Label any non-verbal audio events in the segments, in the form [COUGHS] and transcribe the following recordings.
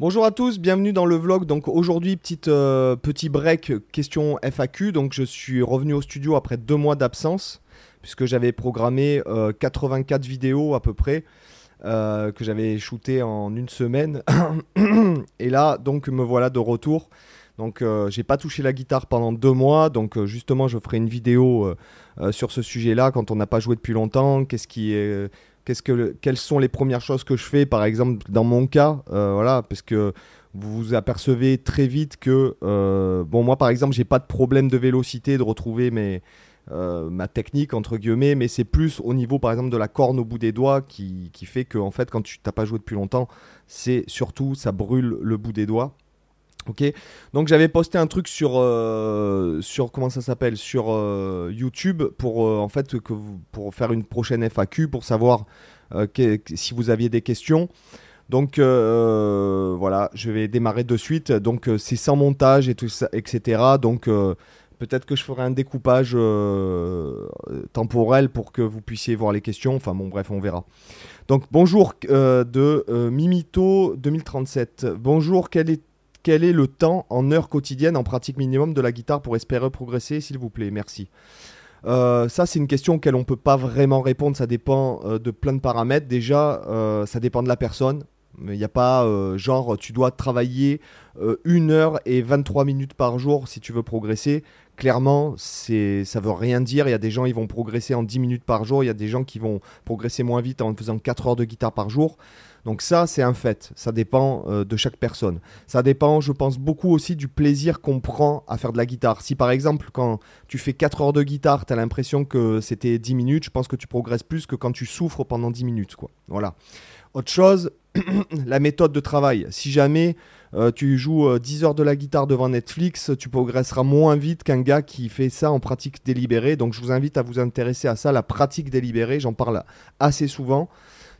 Bonjour à tous, bienvenue dans le vlog. Donc aujourd'hui, petite, euh, petit break question FAQ. Donc je suis revenu au studio après deux mois d'absence, puisque j'avais programmé 84 euh, vidéos à peu près, euh, que j'avais shooté en une semaine. [COUGHS] Et là, donc me voilà de retour. Donc j'ai pas touché la guitare pendant deux mois, donc justement je ferai une vidéo sur ce sujet-là quand on n'a pas joué depuis longtemps. Qu'est-ce qui est Quelles sont les premières choses que je fais, par exemple, dans mon cas, euh, voilà, parce que vous vous apercevez très vite que, euh, bon, moi, par exemple, j'ai pas de problème de vélocité, de retrouver euh, ma technique, entre guillemets, mais c'est plus au niveau, par exemple, de la corne au bout des doigts qui, qui fait que, en fait, quand tu n'as pas joué depuis longtemps, c'est surtout, ça brûle le bout des doigts. Ok, donc j'avais posté un truc sur euh, sur comment ça s'appelle sur euh, YouTube pour euh, en fait que pour faire une prochaine FAQ pour savoir si vous aviez des questions. Donc voilà, je vais démarrer de suite. Donc c'est sans montage et tout ça, etc. Donc peut-être que je ferai un découpage temporel pour que vous puissiez voir les questions. Enfin bon, bref, on verra. Donc bonjour de Mimito 2037. Bonjour, quel est quel est le temps en heure quotidienne en pratique minimum de la guitare pour espérer progresser, s'il vous plaît? Merci. Euh, ça, c'est une question auquel on ne peut pas vraiment répondre. Ça dépend euh, de plein de paramètres. Déjà, euh, ça dépend de la personne. Il n'y a pas genre, tu dois travailler 1 heure et 23 minutes par jour si tu veux progresser. Clairement, c'est, ça veut rien dire. Il y a des gens qui vont progresser en 10 minutes par jour. Il y a des gens qui vont progresser moins vite en faisant 4 heures de guitare par jour. Donc ça, c'est un fait. Ça dépend euh, de chaque personne. Ça dépend, je pense, beaucoup aussi du plaisir qu'on prend à faire de la guitare. Si par exemple, quand tu fais 4 heures de guitare, tu as l'impression que c'était 10 minutes, je pense que tu progresses plus que quand tu souffres pendant 10 minutes. Quoi. Voilà. Autre chose, [COUGHS] la méthode de travail. Si jamais euh, tu joues 10 euh, heures de la guitare devant Netflix, tu progresseras moins vite qu'un gars qui fait ça en pratique délibérée. Donc je vous invite à vous intéresser à ça, la pratique délibérée. J'en parle assez souvent.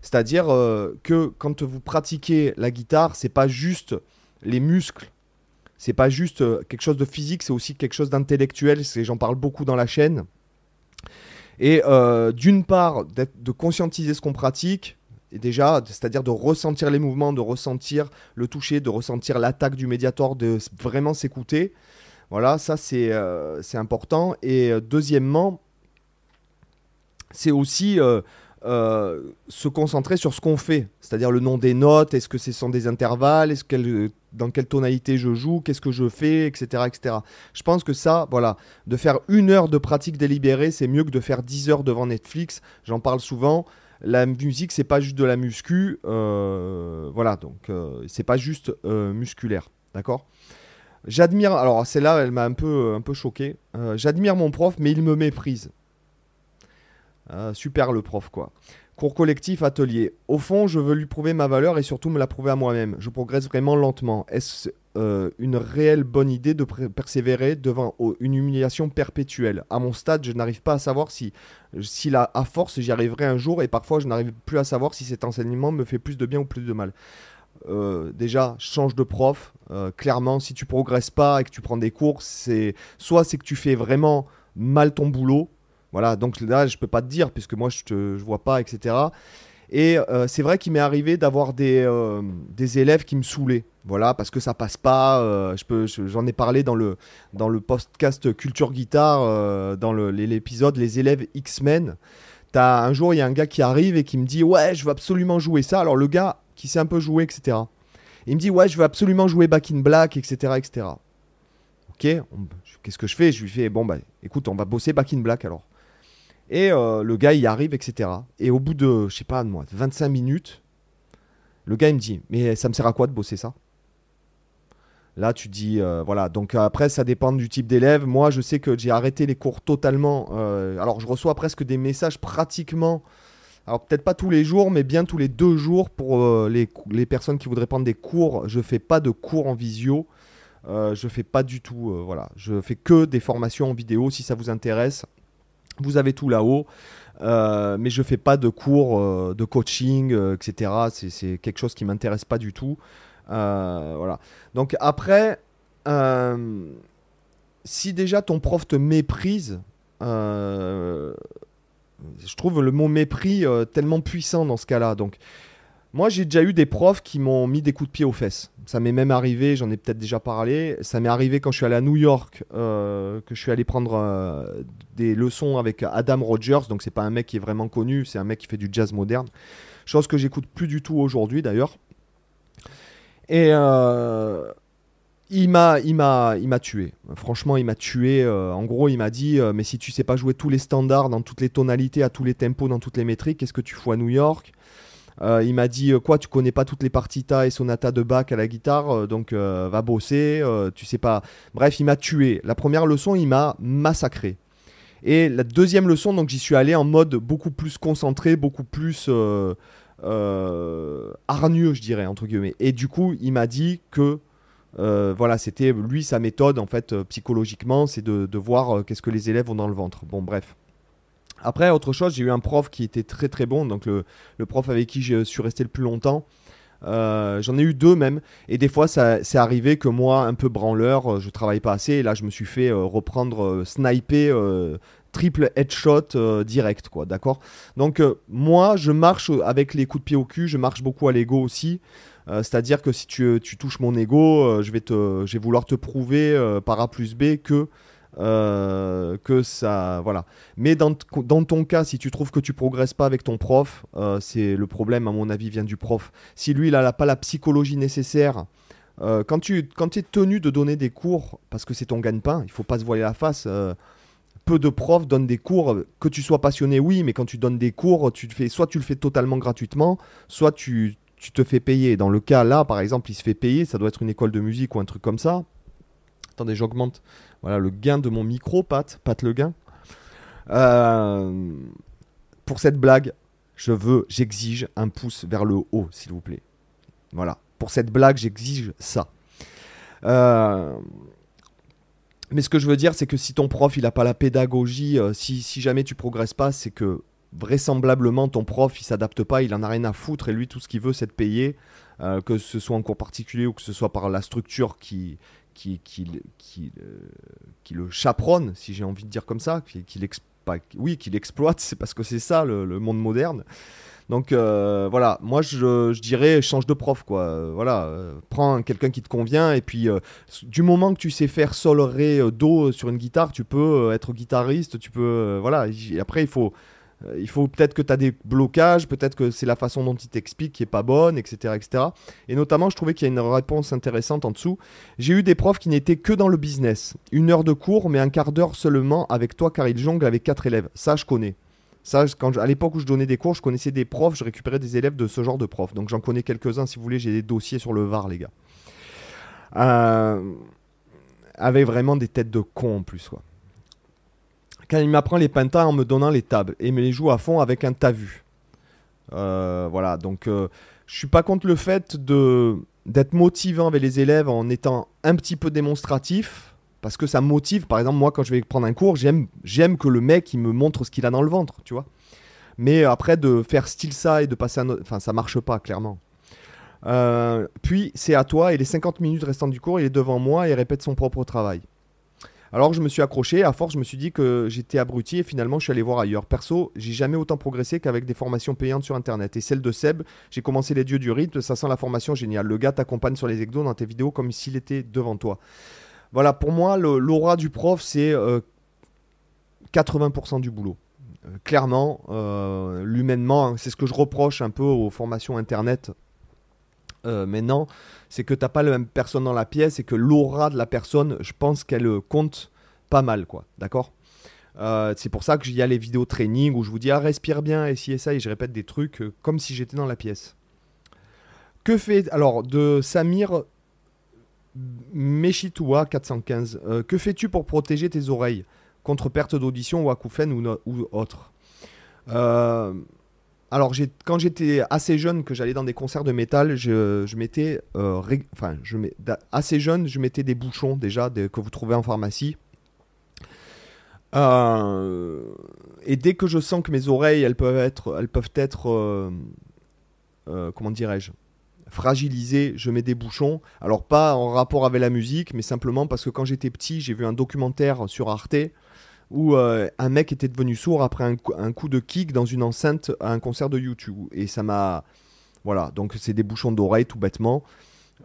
C'est-à-dire euh, que quand vous pratiquez la guitare, c'est pas juste les muscles, c'est pas juste euh, quelque chose de physique, c'est aussi quelque chose d'intellectuel. J'en parle beaucoup dans la chaîne. Et euh, d'une part, de conscientiser ce qu'on pratique, et déjà, c'est-à-dire de ressentir les mouvements, de ressentir le toucher, de ressentir l'attaque du médiator, de vraiment s'écouter. Voilà, ça c'est important. Et deuxièmement, c'est aussi euh, se concentrer sur ce qu'on fait, c'est-à-dire le nom des notes, est-ce que ce sont des intervalles, est-ce dans quelle tonalité je joue, qu'est-ce que je fais, etc., etc. Je pense que ça, voilà, de faire une heure de pratique délibérée, c'est mieux que de faire 10 heures devant Netflix. J'en parle souvent. La musique, c'est pas juste de la muscu, euh, voilà, donc euh, c'est pas juste musculaire, d'accord? J'admire, alors celle-là, elle m'a un peu, un peu choqué. J'admire mon prof, mais il me méprise. Ah, super le prof, quoi. Cours collectif, atelier. Au fond, je veux lui prouver ma valeur et surtout me la prouver à moi-même. Je progresse vraiment lentement. Est-ce euh, une réelle bonne idée de persévérer devant une humiliation perpétuelle? À mon stade, je n'arrive pas à savoir si, si à force, j'y arriverai un jour et parfois, je n'arrive plus à savoir si cet enseignement me fait plus de bien ou plus de mal. Euh, déjà, change de prof. Euh, clairement, si tu progresses pas et que tu prends des cours, c'est soit c'est que tu fais vraiment mal ton boulot, voilà, donc là, je peux pas te dire, puisque moi, je ne vois pas, etc. Et euh, c'est vrai qu'il m'est arrivé d'avoir des, euh, des élèves qui me saoulaient. Voilà, parce que ça passe pas. Euh, je peux, j'en ai parlé dans le, dans le podcast Culture Guitare, dans l'épisode Les élèves X-Men. Un jour, il y a un gars qui arrive et qui me dit Ouais, je veux absolument jouer ça. Alors, le gars qui sait un peu jouer, etc. Il me dit Ouais, je veux absolument jouer Back in Black, etc. etc. Ok, qu'est-ce que je fais? Je lui fais Bon, bah écoute, on va bosser Back in Black alors. Et euh, le gars, il arrive, etc. Et au bout de, je sais pas, moi, 25 minutes, le gars, me dit Mais ça me sert à quoi de bosser ça? Là, tu dis, euh, voilà. Donc après, ça dépend du type d'élève. Moi, je sais que j'ai arrêté les cours totalement. Euh, alors, je reçois presque des messages pratiquement. Alors, peut-être pas tous les jours, mais bien tous les deux jours pour les, les, personnes qui voudraient prendre des cours. Je fais pas de cours en visio. je fais pas du tout. voilà. Je fais que des formations en vidéo si ça vous intéresse. Vous avez tout là-haut. Euh, mais je fais pas de cours euh, de coaching, euh, etc. C'est quelque chose qui m'intéresse pas du tout. voilà. Donc après, si déjà ton prof te méprise, je trouve le mot mépris tellement puissant dans ce cas-là. Donc Moi, j'ai déjà eu des profs qui m'ont mis des coups de pied aux fesses. Ça m'est même arrivé, j'en ai peut-être déjà parlé. Ça m'est arrivé quand je suis allé à New York, euh, que je suis allé prendre euh, des leçons avec Adam Rogers. Donc, c'est pas un mec qui est vraiment connu, c'est un mec qui fait du jazz moderne. Chose que j'écoute plus du tout aujourd'hui, d'ailleurs. Et euh, il m'a, il tué. Franchement, il m'a tué. en gros, il m'a dit, mais si tu sais pas jouer tous les standards, dans toutes les tonalités, à tous les tempos, dans toutes les métriques, qu'est-ce que tu fous à New York? Euh, il m'a dit euh, quoi, tu connais pas toutes les partitas et sonatas de Bach à la guitare, euh, donc va bosser, tu sais pas. Bref, il m'a tué. La première leçon, il m'a massacré. Et la deuxième leçon, donc j'y suis allé en mode beaucoup plus concentré, beaucoup plus hargneux, je dirais entre guillemets. Et du coup, il m'a dit que voilà, c'était lui sa méthode en fait psychologiquement, c'est de, de voir qu'est-ce que les élèves ont dans le ventre. Bon, bref. Après, autre chose, j'ai eu un prof qui était très très bon, donc le, prof avec qui je suis resté le plus longtemps. Euh, j'en ai eu deux même, et des fois ça c'est arrivé que moi, un peu branleur, je travaille pas assez, et là je me suis fait euh, reprendre, euh, sniper, triple headshot direct, quoi, d'accord? Donc moi, je marche avec les coups de pied au cul, je marche beaucoup à l'ego aussi. C'est-à-dire que si tu, touches mon ego, je, vais te, je vais vouloir te prouver par A plus B que euh, que ça voilà. Mais dans, ton cas si tu trouves que tu progresses pas avec ton prof euh, c'est le problème à mon avis vient du prof. Si lui il a pas la psychologie nécessaire euh, quand tu quand es tenu de donner des cours parce que c'est ton gagne-pain il faut pas se voiler la face peu de profs donnent des cours que tu sois passionné oui mais quand tu donnes des cours tu fais soit tu le fais totalement gratuitement soit tu tu te fais payer. Dans le cas là par exemple il se fait payer ça doit être une école de musique ou un truc comme ça. Attendez j'augmente voilà le gain de mon micro, Pat, Pat le gain. Euh, pour cette blague, je veux, j'exige un pouce vers le haut, s'il vous plaît. Voilà. Pour cette blague, j'exige ça. Euh, mais ce que je veux dire, c'est que si ton prof, il n'a pas la pédagogie, euh, si, si, jamais tu progresses pas, c'est que vraisemblablement ton prof, il s'adapte pas, il en a rien à foutre et lui, tout ce qu'il veut, c'est de payer, que ce soit en cours particulier ou que ce soit par la structure qui, qui, qui, qui, euh, qui, le chaperonne, si j'ai envie de dire comme ça, qui, qui oui, qui l'exploite, c'est parce que c'est ça le, monde moderne. Donc euh, voilà, moi je, je, dirais change de prof quoi. voilà, euh, prends quelqu'un qui te convient et puis du moment que tu sais faire sol ré do sur une guitare, tu peux être guitariste, tu peux voilà. après il faut euh, il faut peut-être que tu as des blocages, peut-être que c'est la façon dont il t'explique qui est pas bonne, etc., etc. Et notamment, je trouvais qu'il y a une réponse intéressante en dessous. J'ai eu des profs qui n'étaient que dans le business. Une heure de cours, mais un quart d'heure seulement avec toi, car il jongle avec quatre élèves. Ça, je connais. Ça, quand à l'époque où je donnais des cours, je connaissais des profs, je récupérais des élèves de ce genre de profs. Donc j'en connais quelques-uns, si vous voulez, j'ai des dossiers sur le VAR, les gars. Euh, avec vraiment des têtes de cons en plus, quoi quand il m'apprend les pentas en me donnant les tables et me les joue à fond avec un tas. Euh, voilà, donc euh, je suis pas contre le fait de d'être motivant avec les élèves en étant un petit peu démonstratif parce que ça motive. Par exemple, moi quand je vais prendre un cours, j'aime j'aime que le mec il me montre ce qu'il a dans le ventre, tu vois. Mais après de faire style ça et de passer un autre, enfin ça marche pas clairement. Euh, puis c'est à toi et les 50 minutes restantes du cours, il est devant moi et répète son propre travail. Alors je me suis accroché, à force je me suis dit que j'étais abruti et finalement je suis allé voir ailleurs. Perso, j'ai jamais autant progressé qu'avec des formations payantes sur internet. Et celle de Seb, j'ai commencé les dieux du rythme, ça sent la formation géniale. Le gars t'accompagne sur les exos dans tes vidéos comme s'il était devant toi. Voilà, pour moi, l'aura du prof, c'est 80% euh, du boulot. Euh, clairement, euh, l'humainement, hein, c'est ce que je reproche un peu aux formations internet euh, maintenant, c'est que t'as pas la même personne dans la pièce et que l'aura de la personne, je pense qu'elle euh, compte pas mal, quoi. D'accord? Euh, C'est pour ça que j'y a les vidéos training où je vous dis ah respire bien et si et ça et je répète des trucs comme si j'étais dans la pièce. Que fait alors de Samir Meshitoua 415 Que fais-tu pour protéger tes oreilles contre perte d'audition ou acouphène ou, ou autre alors, quand j'étais assez jeune, que j'allais dans des concerts de métal, je, mettais, euh, enfin, assez jeune, je mettais des bouchons déjà que vous trouvez en pharmacie. Euh, et dès que je sens que mes oreilles, elles peuvent être, elles peuvent être, euh, comment dirais-je, fragilisées, je mets des bouchons. Alors pas en rapport avec la musique, mais simplement parce que quand j'étais petit, j'ai vu un documentaire sur Arte où euh, un mec était devenu sourd après un, coup de kick dans une enceinte à un concert de YouTube. Et ça m'a. Voilà, donc c'est des bouchons d'oreille tout bêtement.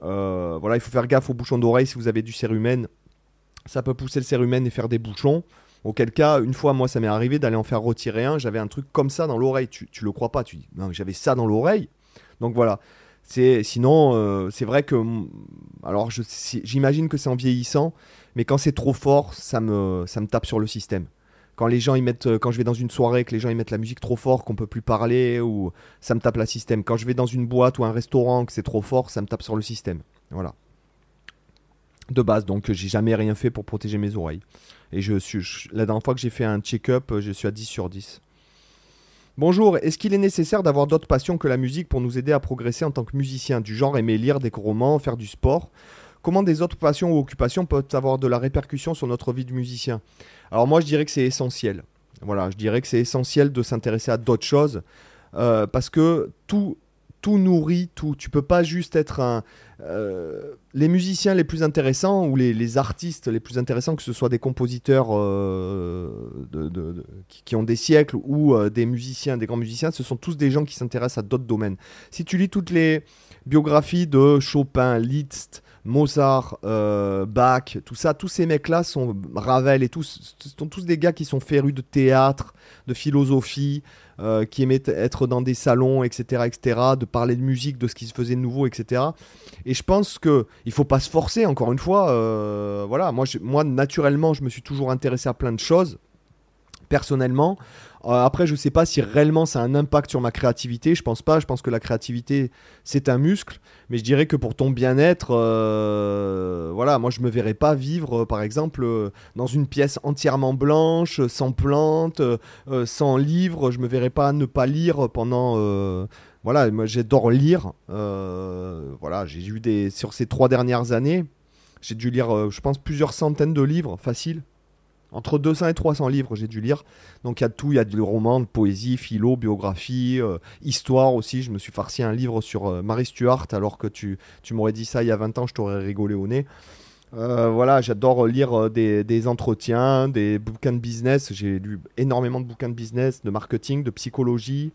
Euh, voilà, il faut faire gaffe aux bouchons d'oreille si vous avez du cérumen. Ça peut pousser le cérumen et faire des bouchons. Auquel cas, une fois, moi, ça m'est arrivé d'aller en faire retirer un. J'avais un truc comme ça dans l'oreille. Tu, tu le crois pas Tu dis, non, j'avais ça dans l'oreille. Donc voilà. C'est sinon, euh, c'est vrai que, alors, j'imagine que c'est en vieillissant, mais quand c'est trop fort, ça me, tape sur le système. Quand les gens mettent euh, quand je vais dans une soirée que les gens mettent la musique trop fort qu'on peut plus parler ou ça me tape la système. Quand je vais dans une boîte ou un restaurant que c'est trop fort ça me tape sur le système. Voilà. De base donc j'ai jamais rien fait pour protéger mes oreilles. Et je suis la dernière fois que j'ai fait un check-up je suis à 10 sur 10 Bonjour, est-ce qu'il est nécessaire d'avoir d'autres passions que la musique pour nous aider à progresser en tant que musicien, du genre aimer lire des romans, faire du sport? Comment des autres passions ou occupations peuvent avoir de la répercussion sur notre vie de musicien alors moi, je dirais que c'est essentiel. Voilà, je dirais que c'est essentiel de s'intéresser à d'autres choses euh, parce que tout, tout nourrit tout. Tu peux pas juste être un. Euh, les musiciens les plus intéressants ou les, artistes les plus intéressants, que ce soit des compositeurs euh, qui, ont des siècles ou des musiciens, des grands musiciens, ce sont tous des gens qui s'intéressent à d'autres domaines. Si tu lis toutes les biographies de Chopin, Liszt, Mozart, euh, Bach, tout ça, tous ces mecs-là sont Ravel et tous, sont tous des gars qui sont férus de théâtre, de philosophie, euh, qui aimaient être dans des salons, etc., etc., de parler de musique, de ce qui se faisait de nouveau, etc. Et je pense que il faut pas se forcer. Encore une fois, euh, voilà, moi, moi naturellement, je me suis toujours intéressé à plein de choses personnellement. Euh, après, je sais pas si réellement ça a un impact sur ma créativité. Je pense pas. Je pense que la créativité, c'est un muscle. Mais je dirais que pour ton bien-être, euh, voilà, moi je me verrais pas vivre, euh, par exemple, dans une pièce entièrement blanche, sans plantes, sans livres. Je me verrais pas ne pas lire pendant. voilà, moi j'adore lire. voilà, j'ai eu des sur ces trois dernières années, j'ai dû lire, je pense, plusieurs centaines de livres, facile. Entre 200 et 300 livres, j'ai dû lire. Donc il y a de tout, il y a du roman, de poésie, philo, biographie, euh, histoire aussi. Je me suis farci un livre sur euh, Marie Stuart, alors que tu, tu m'aurais dit ça il y a 20 ans, je t'aurais rigolé au nez. Euh, voilà, j'adore lire des, des, entretiens, des bouquins de business. J'ai lu énormément de bouquins de business, de marketing, de psychologie,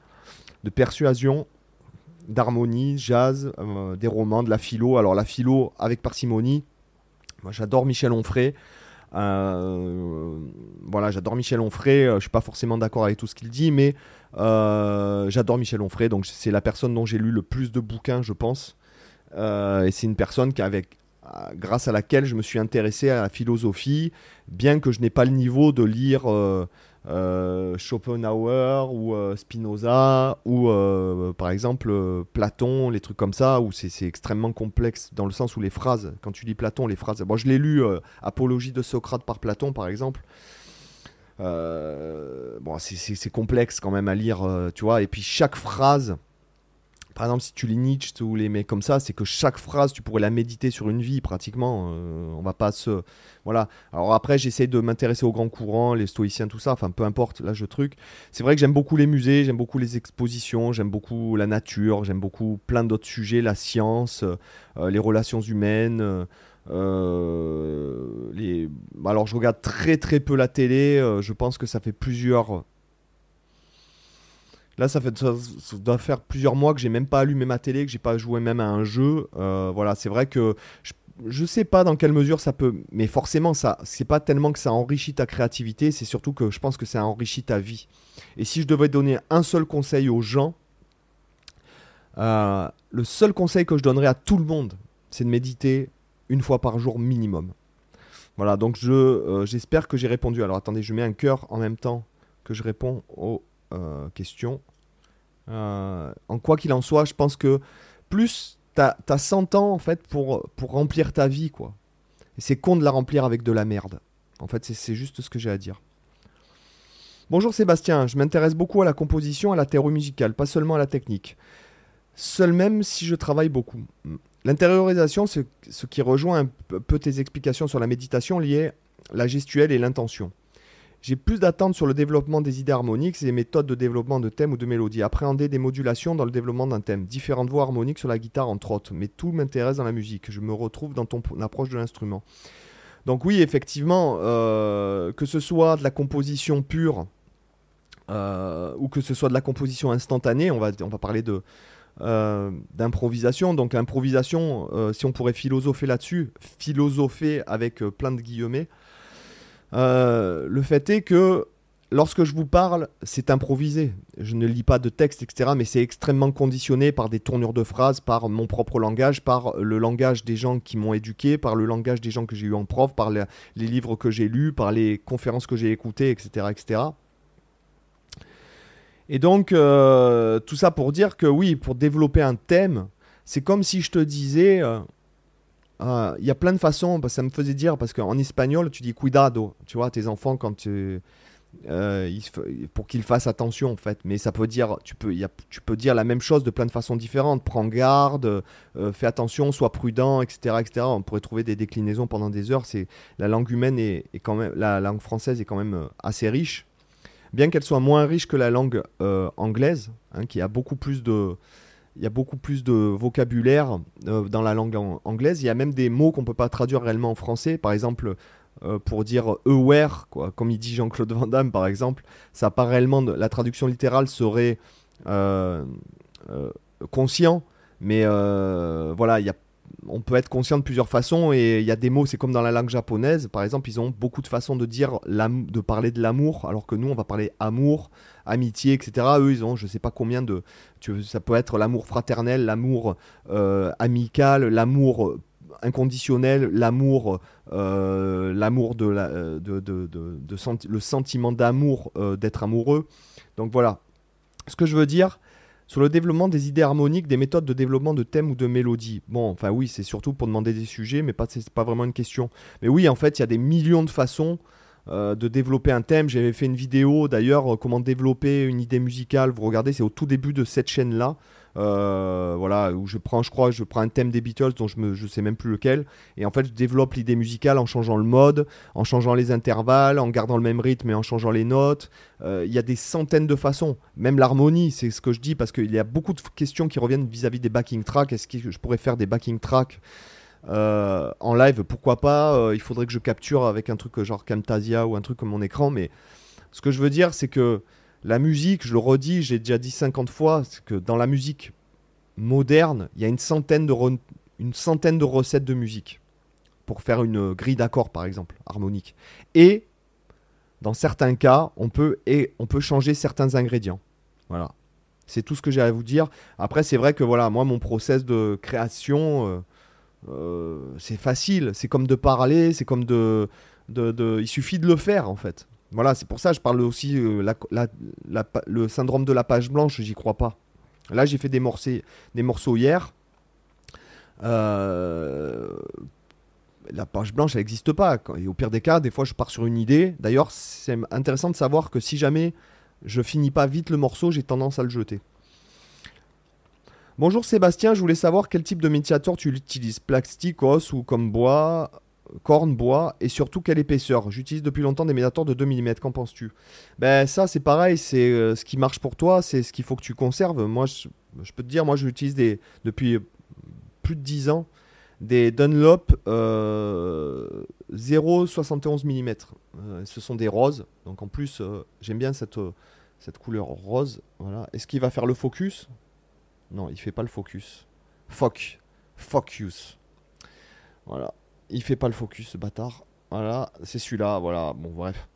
de persuasion, d'harmonie, jazz, des romans, de la philo. Alors la philo avec parcimonie. Moi j'adore Michel Onfray. Euh, voilà, j'adore Michel Onfray. Euh, je suis pas forcément d'accord avec tout ce qu'il dit, mais euh, j'adore Michel Onfray. Donc c'est la personne dont j'ai lu le plus de bouquins, je pense. et c'est une personne qui, avec, grâce à laquelle je me suis intéressé à la philosophie, bien que je n'ai pas le niveau de lire Schopenhauer ou euh, Spinoza ou euh, par exemple Platon, les trucs comme ça, où c'est extrêmement complexe dans le sens où les phrases, quand tu lis Platon, les phrases. Bon, je l'ai lu Apologie de Socrate par Platon par exemple. bon, c'est complexe quand même à lire, tu vois, et puis chaque phrase par exemple, si tu lis Nietzsche ou les mecs comme ça, c'est que chaque phrase, tu pourrais la méditer sur une vie pratiquement. Euh, on va pas se. Voilà. Alors après, j'essaie de m'intéresser aux grands courants, les stoïciens, tout ça. Enfin, peu importe, là, je truc. C'est vrai que j'aime beaucoup les musées, j'aime beaucoup les expositions, j'aime beaucoup la nature, j'aime beaucoup plein d'autres sujets, la science, euh, les relations humaines. Euh, les... Alors, je regarde très très peu la télé. je pense que ça fait plusieurs Là, ça, fait, ça, doit faire plusieurs mois que j'ai même pas allumé ma télé, que j'ai pas joué même à un jeu. Euh, voilà, c'est vrai que je, ne sais pas dans quelle mesure ça peut, mais forcément, ça, c'est pas tellement que ça enrichit ta créativité, c'est surtout que je pense que ça enrichit ta vie. Et si je devais donner un seul conseil aux gens, euh, le seul conseil que je donnerais à tout le monde, c'est de méditer une fois par jour minimum. Voilà, donc je, euh, j'espère que j'ai répondu. Alors attendez, je mets un cœur en même temps que je réponds aux euh, question. Euh, en quoi qu'il en soit, je pense que plus tu as, 100 ans en fait pour, pour remplir ta vie, quoi. Et c'est con de la remplir avec de la merde. En fait, c'est juste ce que j'ai à dire. Bonjour Sébastien, je m'intéresse beaucoup à la composition, à la théorie musicale, pas seulement à la technique. Seul même si je travaille beaucoup. L'intériorisation, c'est ce qui rejoint un peu tes explications sur la méditation liée à la gestuelle et l'intention. J'ai plus d'attentes sur le développement des idées harmoniques et des méthodes de développement de thèmes ou de mélodies. Appréhender des modulations dans le développement d'un thème. Différentes voix harmoniques sur la guitare, entre autres. Mais tout m'intéresse dans la musique. Je me retrouve dans ton approche de l'instrument. Donc oui, effectivement, euh, que ce soit de la composition pure euh, ou que ce soit de la composition instantanée, on va, parler de, d'improvisation. Donc l'improvisation, si on pourrait philosopher là-dessus, philosopher avec plein de guillemets, le fait est que lorsque je vous parle, c'est improvisé. Je ne lis pas de texte, etc. Mais c'est extrêmement conditionné par des tournures de phrases, par mon propre langage, par le langage des gens qui m'ont éduqué, par le langage des gens que j'ai eu en prof, par les, livres que j'ai lus, par les conférences que j'ai écoutées, etc., etc. Et donc, euh, tout ça pour dire que oui, pour développer un thème, c'est comme si je te disais, euh, euh, il y a plein de façons, ça me faisait dire, parce qu'en espagnol, tu dis cuidado, tu vois, tes enfants, quand tu euh, pour qu'il fasse attention en fait. Mais ça peut dire, tu peux, tu peux dire la même chose de plein de façons différentes. Prends garde, euh, fais attention, sois prudent, etc., etc. On pourrait trouver des déclinaisons pendant des heures. C'est la langue humaine est, quand même, la langue française est quand même euh, assez riche, bien qu'elle soit moins riche que la langue anglaise, hein, qui a beaucoup plus de il y a beaucoup plus de vocabulaire dans la langue anglaise. Il y a même des mots qu'on ne peut pas traduire réellement en français. Par exemple, euh, pour dire aware, quoi, comme il dit Jean-Claude Van Damme par exemple, ça pas réellement. La traduction littérale serait euh, euh, conscient, mais voilà, y a, on peut être conscient de plusieurs façons et il y a des mots, c'est comme dans la langue japonaise, par exemple, ils ont beaucoup de façons de dire, de parler de l'amour, alors que nous, on va parler amour, amitié, etc. Eux, ils ont, je sais pas combien de, ça peut être l'amour fraternel, l'amour amical, l'amour inconditionnel, l'amour, euh, euh, de, le sentiment d'amour euh, d'être amoureux. Donc voilà. Ce que je veux dire sur le développement des idées harmoniques, des méthodes de développement de thèmes ou de mélodies. Bon, enfin oui, c'est surtout pour demander des sujets, mais pas c'est pas vraiment une question. Mais oui, en fait, il y a des millions de façons de développer un thème. J'avais fait une vidéo d'ailleurs, comment développer une idée musicale. Vous regardez, c'est au tout début de cette chaîne-là. Euh, voilà, où je prends, je crois, je prends un thème des Beatles dont je ne je sais même plus lequel, et en fait je développe l'idée musicale en changeant le mode, en changeant les intervalles, en gardant le même rythme et en changeant les notes. Euh, il y a des centaines de façons, même l'harmonie, c'est ce que je dis parce qu'il y a beaucoup de questions qui reviennent vis-à-vis des backing tracks. Est-ce que je pourrais faire des backing tracks euh, en live? Pourquoi pas Il faudrait que je capture avec un truc genre Camtasia ou un truc comme mon écran, mais ce que je veux dire, c'est que la musique, je le redis, j'ai déjà dit 50 fois, que dans la musique moderne, il y a une centaine de, recettes de musique pour faire une grille d'accords, par exemple, harmonique. Et dans certains cas, on peut, changer certains ingrédients. Voilà. C'est tout ce que j'ai à vous dire. Après, c'est vrai que voilà, moi, mon process de création, euh, euh, c'est facile. C'est comme de parler, c'est comme de, Il suffit de le faire, en fait. Voilà, c'est pour ça que je parle aussi euh, le syndrome de la page blanche, j'y crois pas. Là, j'ai fait des, morceaux hier. Euh, la page blanche, elle n'existe pas. Et au pire des cas, des fois, je pars sur une idée. D'ailleurs, c'est intéressant de savoir que si jamais je finis pas vite le morceau, j'ai tendance à le jeter. Bonjour Sébastien, je voulais savoir quel type de médiator tu utilises, plastique, os ou comme bois? Corne, bois et surtout quelle épaisseur. J'utilise depuis longtemps des médiators de 2 mm, qu'en penses-tu? Ben ça c'est pareil, c'est euh, ce qui marche pour toi, c'est ce qu'il faut que tu conserves. Moi je, peux te dire, moi j'utilise des depuis plus de 10 ans des Dunlop euh, 0,71 mm. Euh, ce sont des roses, donc en plus euh, j'aime bien cette, cette couleur rose. Voilà. Est-ce qu'il va faire le focus? Non, il fait pas le focus. Foc. Focus. Voilà il fait pas le focus, ce bâtard. Voilà, c'est celui-là, voilà, bon, bref.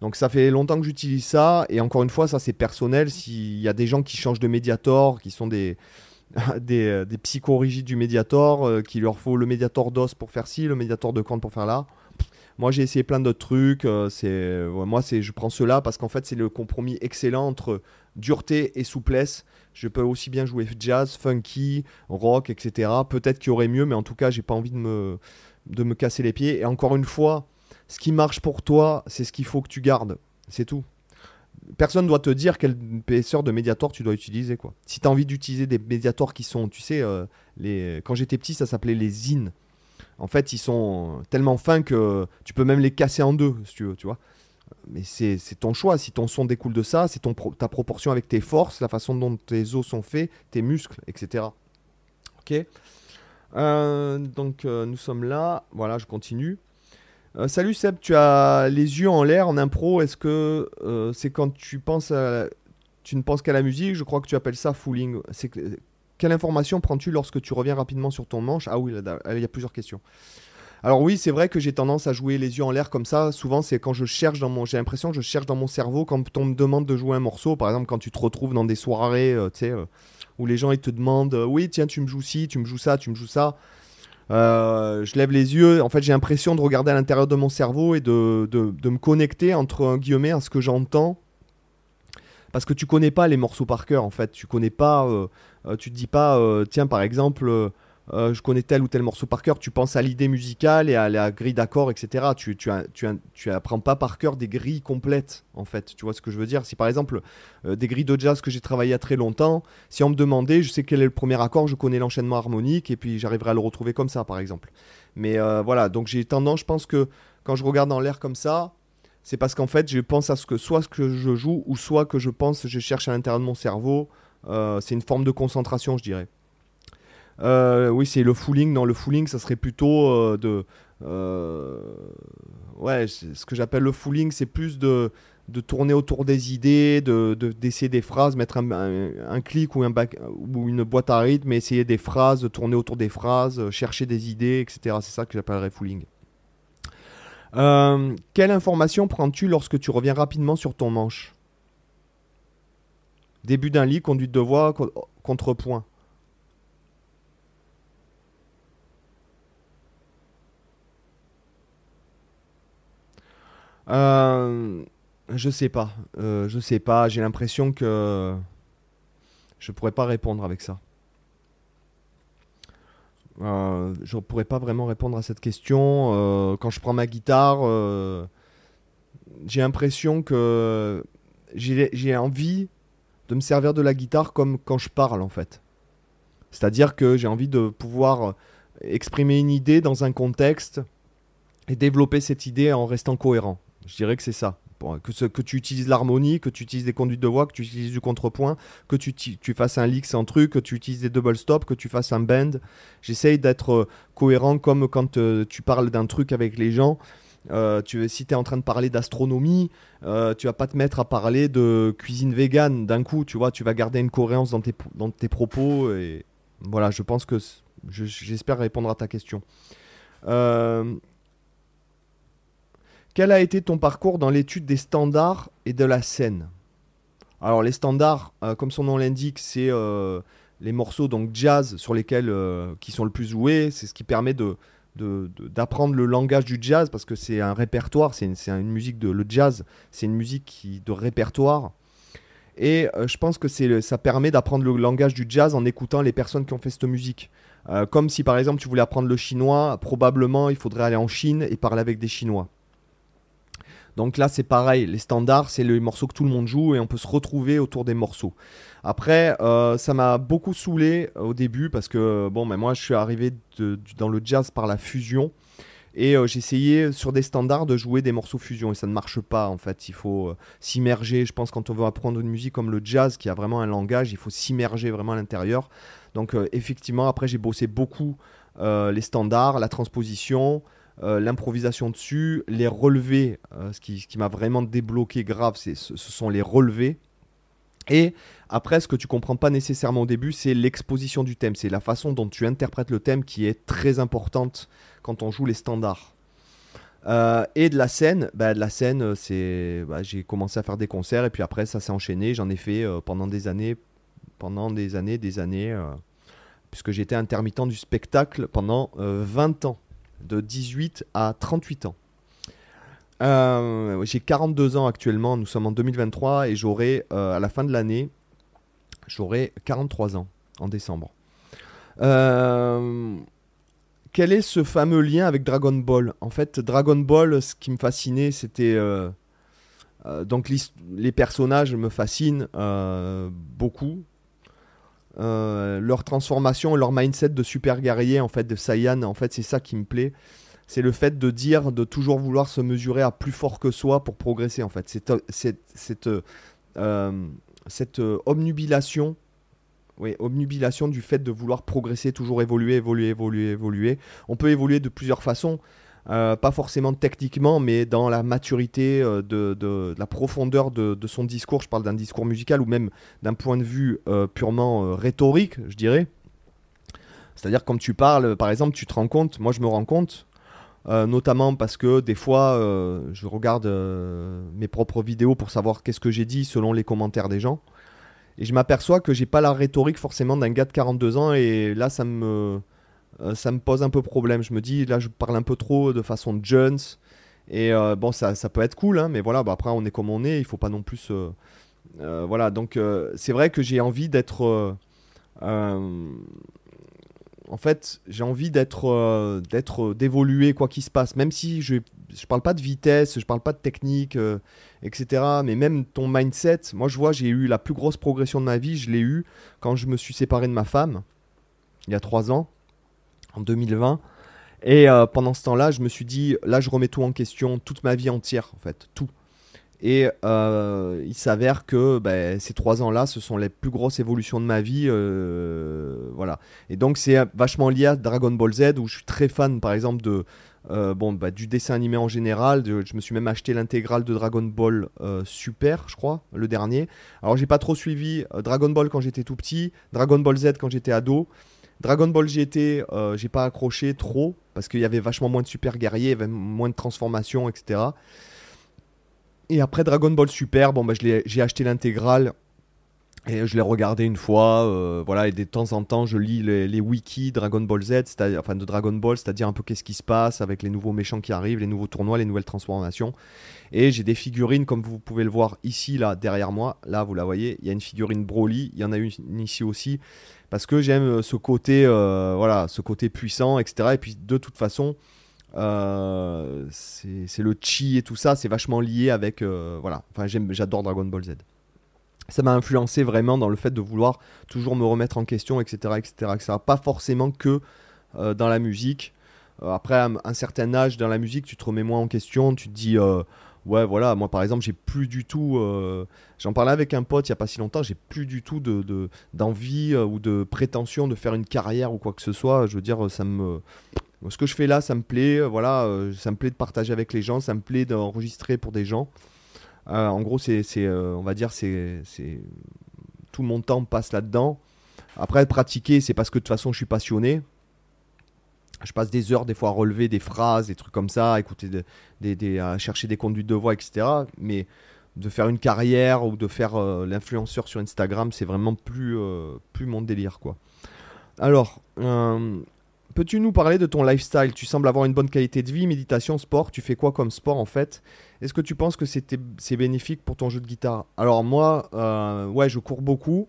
Donc ça fait longtemps que j'utilise ça, et encore une fois, ça c'est personnel. S'il y a des gens qui changent de médiator, qui sont des, [LAUGHS] des, euh, des psychorigides du médiator, euh, qu'il leur faut le médiator d'os pour faire ci, le médiator de Kant pour faire là. Moi j'ai essayé plein d'autres trucs. Euh, moi c'est je prends cela parce qu'en fait c'est le compromis excellent entre dureté et souplesse. Je peux aussi bien jouer jazz, funky, rock, etc. Peut-être qu'il y aurait mieux, mais en tout cas j'ai pas envie de me de me casser les pieds. Et encore une fois, ce qui marche pour toi, c'est ce qu'il faut que tu gardes. C'est tout. Personne ne doit te dire quelle épaisseur de médiator tu dois utiliser. quoi. Si tu as envie d'utiliser des médiators qui sont, tu sais, euh, les... quand j'étais petit, ça s'appelait les zines. En fait, ils sont tellement fins que tu peux même les casser en deux, si tu veux, tu vois. Mais c'est ton choix. Si ton son découle de ça, c'est ta proportion avec tes forces, la façon dont tes os sont faits, tes muscles, etc. Ok? Donc euh, nous sommes là. Voilà, je continue. Euh, salut Seb, tu as les yeux en l'air en impro. Est-ce que c'est quand tu penses à... tu ne penses qu'à la musique? Je crois que tu appelles ça fooling. C'est quelle information prends-tu lorsque tu reviens rapidement sur ton manche? Ah oui, il y a plusieurs questions. Alors oui, c'est vrai que j'ai tendance à jouer les yeux en l'air comme ça. Souvent, c'est quand je cherche dans mon, j'ai l'impression que je cherche dans mon cerveau quand on me demande de jouer un morceau. Par exemple, quand tu te retrouves dans des soirées, euh, tu sais, euh, où les gens ils te demandent, euh, oui, tiens, tu me joues ci, tu me joues ça, tu me joues ça. je lève les yeux. En fait, j'ai l'impression de regarder à l'intérieur de mon cerveau et de, de, me connecter entre guillemets à ce que j'entends. Parce que tu connais pas les morceaux par cœur, en fait. Tu connais pas. tu te dis pas, tiens, par exemple euh, je connais tel ou tel morceau par cœur, tu penses à l'idée musicale et à la grille d'accords, etc. Tu, tu, apprends pas par cœur des grilles complètes, en fait. Tu vois ce que je veux dire? Si par exemple, euh, des grilles de jazz que j'ai travaillé à très longtemps, si on me demandait, je sais quel est le premier accord, je connais l'enchaînement harmonique et puis j'arriverai à le retrouver comme ça, par exemple. Mais euh, voilà, donc j'ai tendance, je pense que quand je regarde dans l'air comme ça, c'est parce qu'en fait, je pense à ce que soit ce que je joue ou soit que je pense, je cherche à l'intérieur de mon cerveau. c'est une forme de concentration, je dirais. Euh, oui, c'est le fooling. Non, le fooling, ça serait plutôt euh, de. Euh, ouais, ce que j'appelle le fooling, c'est plus de, de tourner autour des idées, de, d'essayer des phrases, mettre un, un, clic ou, un ou une boîte à rythme, essayer des phrases, tourner autour des phrases, chercher des idées, etc. C'est ça que j'appellerais fooling. quelle information prends-tu lorsque tu reviens rapidement sur ton manche? Début d'un lit, conduite de voix, contrepoint. Euh, je sais pas. Euh, je sais pas. J'ai l'impression que je pourrais pas répondre avec ça. Euh, je pourrais pas vraiment répondre à cette question. Euh, quand je prends ma guitare, j'ai l'impression que j'ai envie de me servir de la guitare comme quand je parle en fait. C'est-à-dire que j'ai envie de pouvoir exprimer une idée dans un contexte et développer cette idée en restant cohérent. Je dirais que c'est ça. que, tu utilises l'harmonie, que tu utilises des conduites de voix, que tu utilises du contrepoint, que tu, fasses un lick sans truc, que tu utilises des double stops, que tu fasses un bend. J'essaye d'être euh, cohérent comme quand euh, tu parles d'un truc avec les gens. Euh, si tu es en train de parler d'astronomie, tu vas pas te mettre à parler de cuisine vegan d'un coup, tu vois, tu vas garder une cohérence dans tes, dans tes propos. Et voilà, je pense que j'espère répondre à ta question. Euh, quel a été ton parcours dans l'étude des standards et de la scène? Alors les standards, euh, comme son nom l'indique, c'est euh, les morceaux donc jazz sur lesquels euh, qui sont le plus joués. C'est ce qui permet de d'apprendre le langage du jazz parce que c'est un répertoire, c'est une, une, musique de le jazz, c'est une musique qui, de répertoire. Et je pense que ça permet d'apprendre le langage du jazz en écoutant les personnes qui ont fait cette musique. comme si par exemple tu voulais apprendre le chinois, probablement il faudrait aller en Chine et parler avec des Chinois. Donc là, c'est pareil. Les standards, c'est les morceaux que tout le monde joue et on peut se retrouver autour des morceaux. Après, euh, ça m'a beaucoup saoulé au début parce que bon, mais moi, je suis arrivé dans le jazz par la fusion. Et euh, essayé sur des standards de jouer des morceaux fusion et ça ne marche pas en fait. Il faut euh, s'immerger. Je pense quand on veut apprendre une musique comme le jazz qui a vraiment un langage, il faut s'immerger vraiment à l'intérieur. Donc effectivement, après j'ai bossé beaucoup les standards, la transposition, euh, l'improvisation dessus, les relevés, euh, ce qui, m'a vraiment débloqué grave, ce, ce sont les relevés. Et après, ce que tu comprends pas nécessairement au début, c'est l'exposition du thème, c'est la façon dont tu interprètes le thème qui est très importante quand on joue les standards. Euh, et de la scène, bah, de la scène, c'est, bah, j'ai commencé à faire des concerts et puis après ça s'est enchaîné. J'en ai fait pendant des années, pendant des années, des années, puisque j'étais intermittent du spectacle pendant 20 ans de 18 à 38 ans. Euh, j'ai 42 ans actuellement, nous sommes en 2023 et j'aurai euh, à la fin de l'année, j'aurai 43 ans en décembre. Euh, quel est ce fameux lien avec Dragon Ball? En fait, Dragon Ball, ce qui me fascinait, c'était donc les personnages me fascinent beaucoup. Euh, leur transformation, leur mindset de super guerrier, en fait, de Saiyan, en fait, c'est ça qui me plaît. C'est le fait de dire, de toujours vouloir se mesurer à plus fort que soi pour progresser, en fait. Cette, cette, cette, euh, cette obnubilation, oui, obnubilation du fait de vouloir progresser, toujours évoluer, évoluer, évoluer, évoluer. On peut évoluer de plusieurs façons. Euh, pas forcément techniquement, mais dans la maturité euh, de, la profondeur de, son discours. Je parle d'un discours musical ou même d'un point de vue euh, purement rhétorique, je dirais. C'est-à-dire quand tu parles, par exemple, tu te rends compte, moi je me rends compte, notamment parce que des fois, je regarde mes propres vidéos pour savoir qu'est-ce que j'ai dit selon les commentaires des gens. Et je m'aperçois que j'ai pas la rhétorique forcément d'un gars de 42 ans et là ça me ça me pose un peu problème. Je me dis, là, je parle un peu trop de façon Jones. Et euh, bon, ça, ça, peut être cool, hein, mais voilà, bah, après, on est comme on est. Il faut pas non plus. Euh, voilà, donc c'est vrai que j'ai envie d'être. en fait, j'ai envie d'être, d'être, d'évoluer quoi qu'il se passe. Même si je, je parle pas de vitesse, je parle pas de technique, etc. Mais même ton mindset, moi je vois, j'ai eu la plus grosse progression de ma vie. Je l'ai eu quand je me suis séparé de ma femme il y a trois ans en 2020. Et euh, pendant ce temps-là, je me suis dit, là, je remets tout en question, toute ma vie entière, en fait, tout. Et euh, il s'avère que ben, ces trois ans-là, ce sont les plus grosses évolutions de ma vie. Euh, voilà. Et donc, c'est vachement lié à Dragon Ball Z, où je suis très fan, par exemple, de, bon, bah, du dessin animé en général. je me suis même acheté l'intégrale de Dragon Ball Super, je crois, le dernier. Alors, j'ai pas trop suivi Dragon Ball quand j'étais tout petit, Dragon Ball Z quand j'étais ado. Dragon Ball GT, euh, j'ai pas accroché trop parce qu'il y avait vachement moins de super guerriers, moins de transformations, etc. Et après Dragon Ball Super, bah j'ai acheté l'intégrale et je l'ai regardé une fois, euh, voilà, et de temps en temps, je lis les, wikis Dragon Ball Z, enfin de Dragon Ball, c'est-à-dire un peu qu'est-ce qui se passe avec les nouveaux méchants qui arrivent, les nouveaux tournois, les nouvelles transformations. Et j'ai des figurines, comme vous pouvez le voir ici, là, derrière moi. Là, vous la voyez, il y a une figurine Broly, il y en a une ici aussi, parce que j'aime euh, ce côté, euh, voilà, ce côté puissant, etc. Et puis, de toute façon, c'est le chi et tout ça, c'est vachement lié avec, voilà, enfin, j'adore Dragon Ball Z ça m'a influencé vraiment dans le fait de vouloir toujours me remettre en question, etc. etc., etc. Pas forcément que euh, dans la musique. Euh, après, à un certain âge dans la musique, tu te remets moins en question, tu te dis, euh, ouais, voilà, moi par exemple, j'ai plus du tout. J'en parlais avec un pote il n'y a pas si longtemps, j'ai plus du tout d'envie de, ou de prétention de faire une carrière ou quoi que ce soit. Je veux dire, ça me. Ce que je fais là, ça me plaît, voilà, ça me plaît de partager avec les gens, ça me plaît d'enregistrer pour des gens. Euh, en gros, c'est, euh, on va dire, c'est, tout mon temps passe là-dedans. Après, pratiquer, c'est parce que de toute façon, je suis passionné. Je passe des heures, des fois, à relever des phrases, des trucs comme ça, à, écouter des, chercher des conduites de voix, etc. Mais de faire une carrière ou de faire euh, l'influenceur sur Instagram, c'est vraiment plus, plus mon délire, quoi. Alors, peux-tu nous parler de ton lifestyle? Tu sembles avoir une bonne qualité de vie, méditation, sport. Tu fais quoi comme sport en fait? Est-ce que tu penses que c'est bénéfique pour ton jeu de guitare? Alors moi, euh, ouais, je cours beaucoup.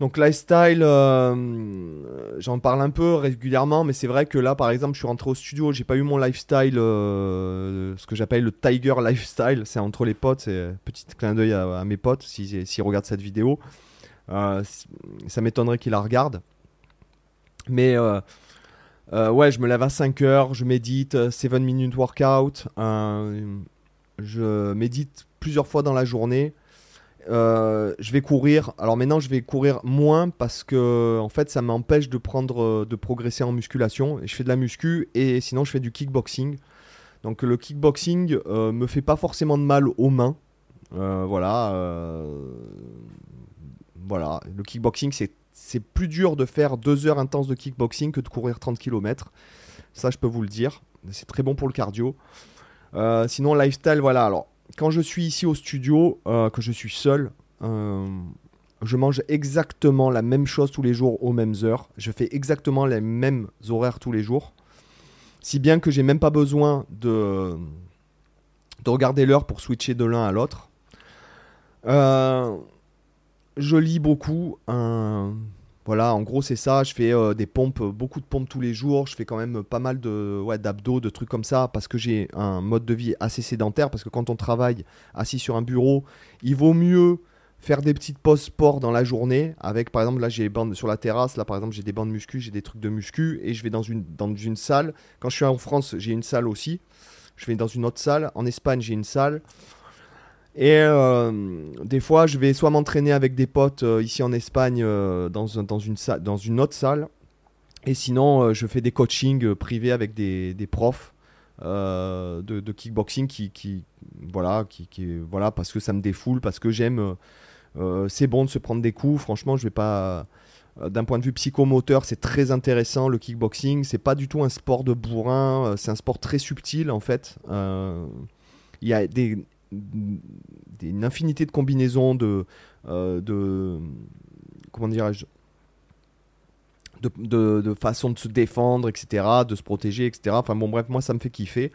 Donc lifestyle, euh, j'en parle un peu régulièrement, mais c'est vrai que là, par exemple, je suis rentré au studio, j'ai pas eu mon lifestyle, euh, ce que j'appelle le Tiger [LAUGHS] lifestyle, c'est entre les potes, c'est petit clin d'œil à, mes potes s'ils si, regardent cette vidéo. ça m'étonnerait qu'ils la regardent. Mais euh, ouais, je me lève à 5 heures, je médite, 7 euh, minutes workout. Euh, je médite plusieurs fois dans la journée. je vais courir. Alors maintenant, je vais courir moins parce que en fait, ça m'empêche de prendre, de progresser en musculation. Je fais de la muscu et sinon, je fais du kickboxing. Donc le kickboxing me fait pas forcément de mal aux mains. voilà. voilà. Le kickboxing, c'est c'est plus dur de faire deux heures intenses de kickboxing que de courir 30 km. Ça, je peux vous le dire. C'est très bon pour le cardio. Euh, sinon, lifestyle, voilà. Alors, quand je suis ici au studio, euh, que je suis seul, euh, je mange exactement la même chose tous les jours aux mêmes heures. Je fais exactement les mêmes horaires tous les jours. Si bien que j'ai même pas besoin de, de regarder l'heure pour switcher de l'un à l'autre. Je lis beaucoup. Voilà, en gros, c'est ça. Je fais euh, des pompes, beaucoup de pompes tous les jours. Je fais quand même pas mal de ouais, d'abdos, de trucs comme ça, parce que j'ai un mode de vie assez sédentaire. Parce que quand on travaille assis sur un bureau, il vaut mieux faire des petites pauses sport dans la journée. Avec, par exemple, là, j'ai bandes sur la terrasse. Là, par exemple, j'ai des bandes muscu, j'ai des trucs de muscu, et je vais dans une salle. Quand je suis en France, j'ai une salle aussi. Je vais dans une autre salle. En Espagne, j'ai une salle. Et euh, des fois, je vais soit m'entraîner avec des potes euh, ici en Espagne euh, dans, dans, une dans une autre salle, Et sinon, je fais des coachings privés avec des, profs de, de, kickboxing qui, qui voilà, qui, qui, voilà, parce que ça me défoule, parce que j'aime. c'est bon de se prendre des coups. Franchement, je vais pas d'un point de vue psychomoteur, c'est très intéressant le kickboxing. C'est pas du tout un sport de bourrin, c'est un sport très subtil en fait. Il y a des, une infinité de combinaisons de, euh, de comment dirais-je de, de, de, façon de se défendre, etc., de se protéger, etc. Enfin bon, bref, moi ça me fait kiffer.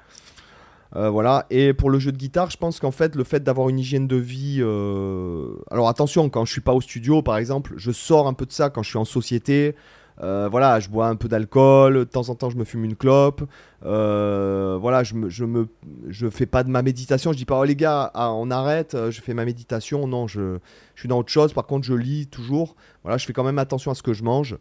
Euh, voilà. Et pour le jeu de guitare, je pense qu'en fait, le fait d'avoir une hygiène de vie. Euh, alors attention, quand je suis pas au studio, par exemple, je sors un peu de ça quand je suis en société. Euh, voilà, je bois un peu d'alcool, de temps en temps je me fume une clope. Euh, voilà, je me, je me, je fais pas de ma méditation. Je dis pas, oh les gars, ah, on arrête, euh, je fais ma méditation. Non, je, je, suis dans autre chose. Par contre, je lis toujours. Voilà, je fais quand même attention à ce que je mange.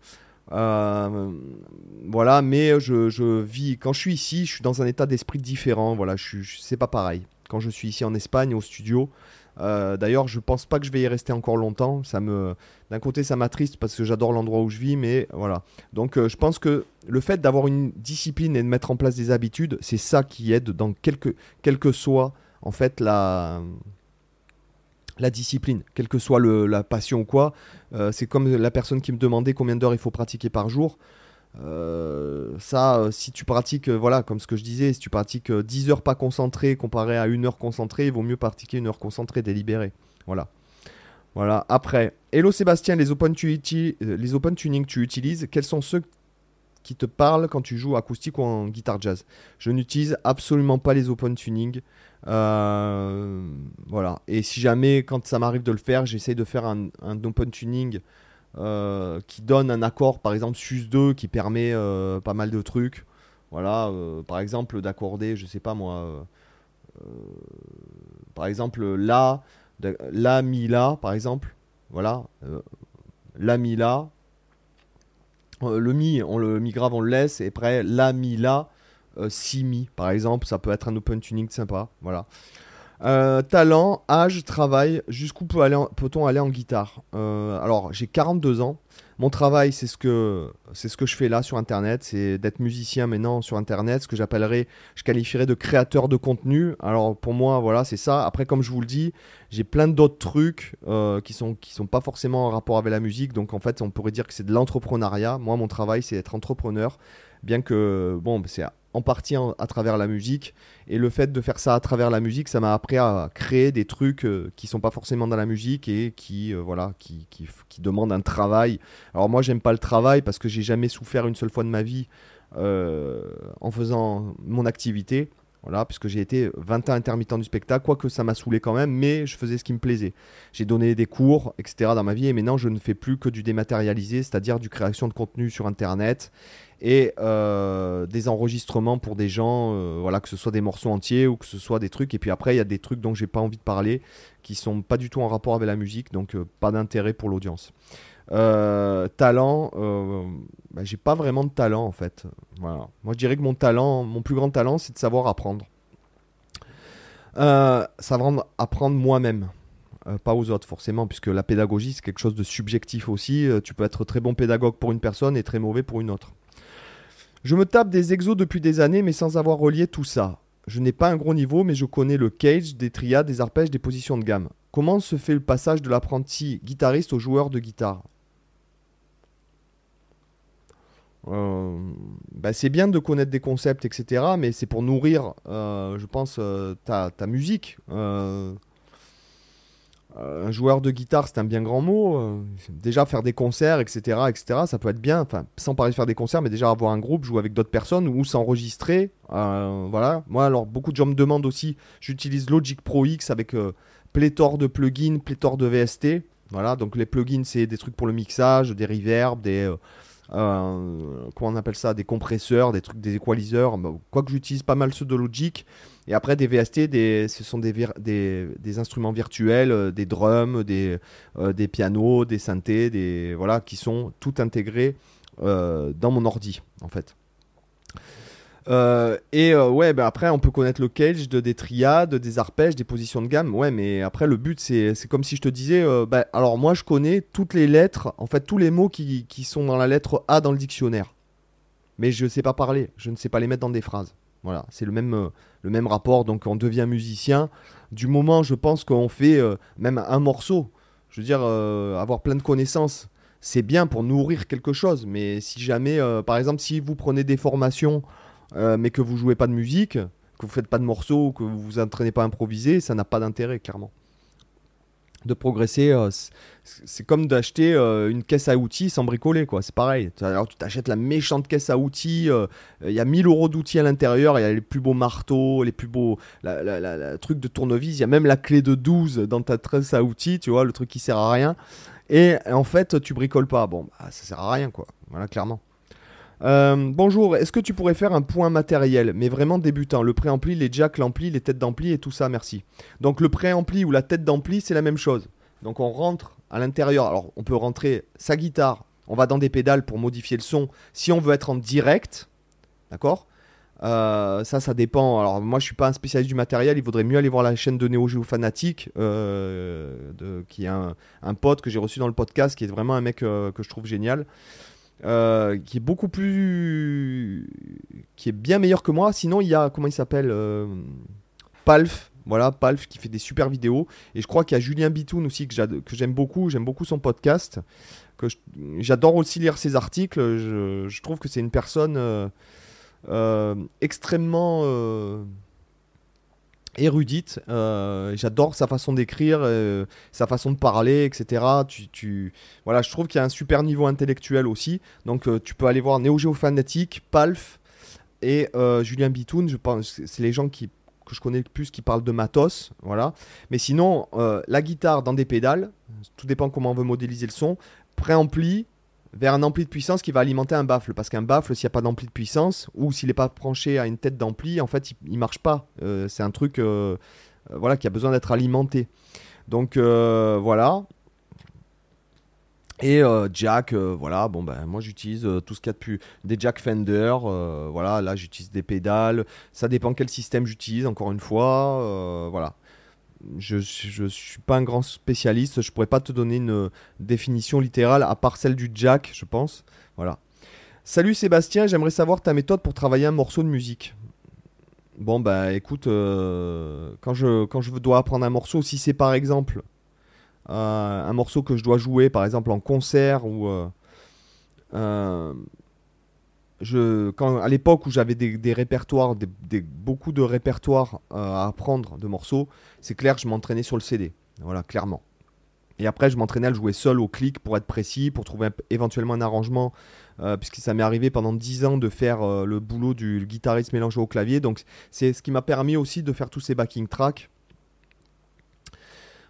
voilà, mais je, je, vis. Quand je suis ici, je suis dans un état d'esprit différent. Voilà, c'est pas pareil. Quand je suis ici en Espagne, au studio, euh, d'ailleurs, je pense pas que je vais y rester encore longtemps. Ça me, d'un côté, ça m'attriste parce que j'adore l'endroit où je vis, mais voilà. Donc, euh, je pense que le fait d'avoir une discipline et de mettre en place des habitudes, c'est ça qui aide dans quelque, quelle que soit en fait la la discipline, quelle que soit la passion ou quoi. Euh, c'est comme la personne qui me demandait combien d'heures il faut pratiquer par jour. Euh, ça, euh, si tu pratiques, euh, voilà, comme ce que je disais, si tu pratiques 10 heures pas concentrées comparé à une heure concentrée, il vaut mieux pratiquer une heure concentrée, délibérée. Voilà. Voilà. Après, hello Sébastien, les open, les open tuning tu utilises, quels sont ceux qui te parlent quand tu joues acoustique ou en guitare jazz? Je n'utilise absolument pas les open tuning. voilà. Et si jamais, quand ça m'arrive de le faire, j'essaie de faire un open tuning euh, qui donne un accord, par exemple sus2, qui permet euh, pas mal de trucs. Voilà, euh, par exemple d'accorder, je sais pas moi, par exemple la, la mi la, par exemple, voilà, la mi la, le mi, on le mi grave, on le laisse, et après la mi la, si mi, par exemple, ça peut être un open tuning sympa, voilà. Euh, talent, âge, travail, jusqu'où peut-on aller, en guitare? Euh, Alors, j'ai 42 ans. Mon travail, c'est ce, que, c'est ce que je fais là sur Internet. C'est d'être musicien maintenant sur Internet, ce que j'appellerais, je qualifierais de créateur de contenu. Alors, pour moi, voilà, c'est ça. Après, comme je vous le dis, j'ai plein d'autres trucs euh, qui sont qui sont pas forcément en rapport avec la musique. Donc, en fait, on pourrait dire que c'est de l'entrepreneuriat. Moi, mon travail, c'est d'être entrepreneur. Bien que, bon, c'est en partie à travers la musique. Et le fait de faire ça à travers la musique, ça m'a appris à créer des trucs euh, qui sont pas forcément dans la musique et qui, euh, voilà, qui, qui, demandent un travail. Alors moi, j'aime pas le travail parce que j'ai jamais souffert une seule fois de ma vie euh, en faisant mon activité. Voilà, puisque j'ai été 20 ans intermittent du spectacle, quoique ça m'a saoulé quand même, mais je faisais ce qui me plaisait. J'ai donné des cours, etc. dans ma vie, et maintenant je ne fais plus que du dématérialisé, c'est-à-dire du création de contenu sur Internet et euh, des enregistrements pour des gens, euh, voilà, que ce soit des morceaux entiers ou que ce soit des trucs. Et puis après, il y a des trucs dont j'ai pas envie de parler, qui sont pas du tout en rapport avec la musique, donc euh, pas d'intérêt pour l'audience. Talent, bah, j'ai pas vraiment de talent en fait. Voilà. Moi, je dirais que mon talent, mon plus grand talent, c'est de savoir apprendre. savoir apprendre moi-même. pas aux autres forcément, puisque la pédagogie c'est quelque chose de subjectif aussi. tu peux être très bon pédagogue pour une personne et très mauvais pour une autre. Je me tape des exos depuis des années, mais sans avoir relié tout ça. Je n'ai pas un gros niveau, mais je connais le cage, des triades, des arpèges, des positions de gamme. Comment se fait le passage de l'apprenti guitariste au joueur de guitare? Euh, bah, c'est bien de connaître des concepts, etc. Mais c'est pour nourrir, euh, je pense, euh, ta, ta, musique. Un joueur de guitare, c'est un bien grand mot. Déjà faire des concerts, etc., etc., ça peut être bien. Enfin, sans parler de faire des concerts, mais déjà avoir un groupe, jouer avec d'autres personnes ou s'enregistrer. Voilà. Moi, alors beaucoup de gens me demandent aussi. J'utilise Logic Pro X avec pléthore de plugins, pléthore de VST. Voilà. Donc les plugins, c'est des trucs pour le mixage, des reverbs, des comment on appelle ça, des compresseurs, des trucs, des équaliseurs. Bah, quoique j'utilise pas mal ceux de Logic. Et après, des VST, des, ce sont des, des, instruments virtuels, euh, des drums, des, euh, des pianos, des synthés, des, voilà, qui sont tout intégrés euh, dans mon ordi, en fait. Et ouais, ben après, on peut connaître le cage de, des triades, des arpèges, des positions de gamme. Ouais, mais après, le but, c'est comme si je te disais, ben, alors moi, je connais toutes les lettres, en fait, tous les mots qui, qui, sont dans la lettre A dans le dictionnaire. mais je ne sais pas parler, je ne sais pas les mettre dans des phrases. Voilà, c'est le même, euh, le même rapport. Donc on devient musicien. Du moment, je pense qu'on fait euh, même un morceau. Je veux dire, euh, avoir plein de connaissances, c'est bien pour nourrir quelque chose. Mais si jamais, par exemple, si vous prenez des formations, mais que vous jouez pas de musique, que vous faites pas de morceaux, que vous vous entraînez pas à improviser, ça n'a pas d'intérêt, clairement de progresser. Euh, c'est comme d'acheter euh, une caisse à outils sans bricoler, quoi. C'est pareil. Alors tu t'achètes la méchante caisse à outils. Euh, il y a 1000 euros d'outils à l'intérieur. Il y a les plus beaux marteaux, les plus beaux la, truc de tournevis. Il y a même la clé de 12 dans ta caisse à outils. Tu vois, le truc qui sert à rien. Et en fait, tu bricoles pas. Bon, bah, ça sert à rien, quoi. Voilà, clairement. Euh, bonjour, est-ce que tu pourrais faire un point matériel, mais vraiment débutant? Le préampli, les jacks, l'ampli, les têtes d'ampli et tout ça, merci. Donc le préampli ou la tête d'ampli, c'est la même chose. Donc on rentre à l'intérieur. Alors on peut rentrer sa guitare, on va dans des pédales pour modifier le son. Si on veut être en direct, d'accord? Euh, ça, ça dépend. Alors, moi, je suis pas un spécialiste du matériel. Il vaudrait mieux aller voir la chaîne de Neo Geo Fanatic, euh, qui est un, pote que j'ai reçu dans le podcast, qui est vraiment un mec que je trouve génial. Euh, qui est beaucoup plus. qui est bien meilleur que moi. Sinon, il y a. Comment il s'appelle euh, Palf. Voilà, Palf qui fait des super vidéos. Et je crois qu'il y a Julien Bitoun aussi que j'aime beaucoup. J'aime beaucoup son podcast. J'adore aussi lire ses articles. Je, trouve que c'est une personne euh, extrêmement érudite. Euh, j'adore sa façon d'écrire, euh, sa façon de parler, etc. Tu, Voilà, je trouve qu'il y a un super niveau intellectuel aussi. Donc euh, tu peux aller voir Neo Geo Fanatic, Palf et Julien Bitoun. Je pense c'est les gens qui, que je connais le plus qui parlent de matos. Voilà. Mais sinon, la guitare dans des pédales, tout dépend comment on veut modéliser le son. Préampli, vers un ampli de puissance qui va alimenter un baffle. Parce qu'un baffle, s'il n'y a pas d'ampli de puissance, ou s'il n'est pas branché à une tête d'ampli, en fait, il ne marche pas. Euh, c'est un truc euh, euh, voilà, qui a besoin d'être alimenté. Donc voilà. Et jack, voilà, bon ben moi j'utilise tout ce qu'il y a de plus. Des jack Fender, voilà, là j'utilise des pédales. Ça dépend quel système j'utilise, encore une fois, voilà je ne suis pas un grand spécialiste, je pourrais pas te donner une définition littérale à part celle du jack, je pense. Voilà. Salut Sébastien, j'aimerais savoir ta méthode pour travailler un morceau de musique. Bon bah écoute, euh, quand, je, dois apprendre un morceau, si c'est par exemple euh, un morceau que je dois jouer par exemple en concert ou euh, je, quand, à l'époque où j'avais des, répertoires, des, beaucoup de répertoires euh, à apprendre de morceaux, c'est clair, je m'entraînais sur le CD. Voilà, clairement. Et après, je m'entraînais à le jouer seul au clic pour être précis, pour trouver éventuellement un arrangement, euh, puisque ça m'est arrivé pendant 10 ans de faire euh, le boulot du guitariste mélangé au clavier. Donc, c'est ce qui m'a permis aussi de faire tous ces backing tracks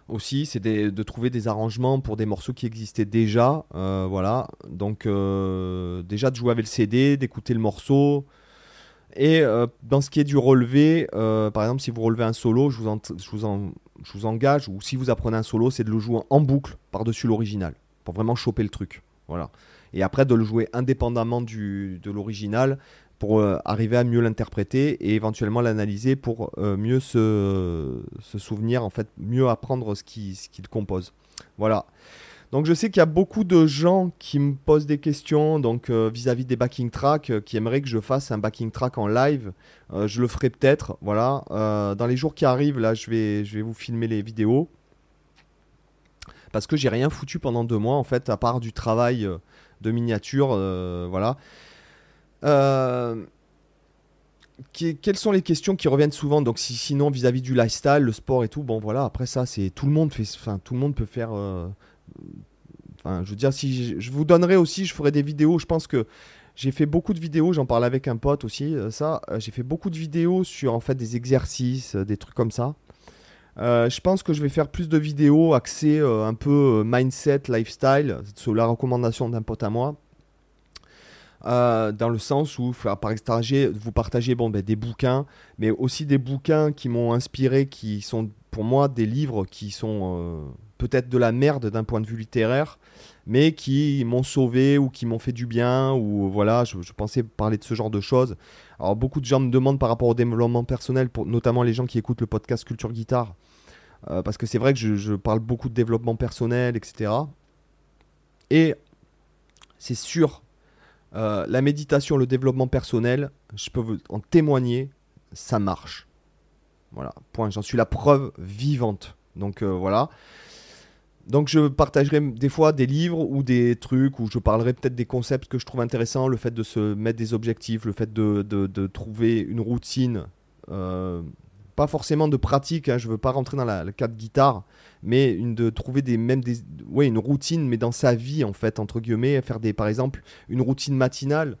aussi, c'est de trouver des arrangements pour des morceaux qui existaient déjà. Euh, voilà, donc euh, déjà de jouer avec le CD, d'écouter le morceau. Et euh, dans ce qui est du relevé, par exemple, si vous relevez un solo, je vous, je, vous je vous, engage, ou si vous apprenez un solo, c'est de le jouer en boucle par-dessus l'original, pour vraiment choper le truc. Voilà. Et après, de le jouer indépendamment du, de l'original, pour euh, arriver à mieux l'interpréter et éventuellement l'analyser pour euh, mieux se, souvenir, en fait, mieux apprendre ce qu'il ce compose. Voilà. Donc je sais qu'il y a beaucoup de gens qui me posent des questions donc euh, vis-à-vis des backing tracks, qui aimeraient que je fasse un backing track en live. je le ferai peut-être, voilà. dans les jours qui arrivent, là, je vais, vous filmer les vidéos. Parce que j'ai rien foutu pendant deux mois, en fait, à part du travail de miniature, voilà. Euh, quelles sont les questions qui reviennent souvent? Donc, si, sinon, vis-à-vis du lifestyle, le sport et tout, bon voilà, après ça, c'est tout le monde fait, enfin, tout le monde peut faire. Euh, je veux dire, si je, vous donnerai aussi, je ferai des vidéos. Je pense que j'ai fait beaucoup de vidéos, j'en parle avec un pote aussi. Euh, ça, j'ai fait beaucoup de vidéos sur en fait des exercices, des trucs comme ça. je pense que je vais faire plus de vidéos axées un peu mindset, lifestyle, sur la recommandation d'un pote à moi. Euh, dans le sens où, par extrager, vous partagez bon, ben, des bouquins, mais aussi des bouquins qui m'ont inspiré, qui sont pour moi des livres qui sont euh, peut-être de la merde d'un point de vue littéraire, mais qui m'ont sauvé ou qui m'ont fait du bien, ou voilà, je, pensais parler de ce genre de choses. Alors beaucoup de gens me demandent par rapport au développement personnel, pour, notamment les gens qui écoutent le podcast Culture Guitare, euh, parce que c'est vrai que je parle beaucoup de développement personnel, etc. Et c'est sûr Euh, la méditation, le développement personnel, je peux vous en témoigner, ça marche. Voilà, point. J'en suis la preuve vivante. Donc euh, voilà. Donc je partagerai des fois des livres ou des trucs où je parlerai peut-être des concepts que je trouve intéressants, le fait de se mettre des objectifs, le fait de, trouver une routine, euh, pas forcément de pratique, hein, je veux pas rentrer dans la, le cadre guitare, mais une, de trouver des, même des, ouais, une routine, mais dans sa vie en fait, entre guillemets, faire des, par exemple une routine matinale,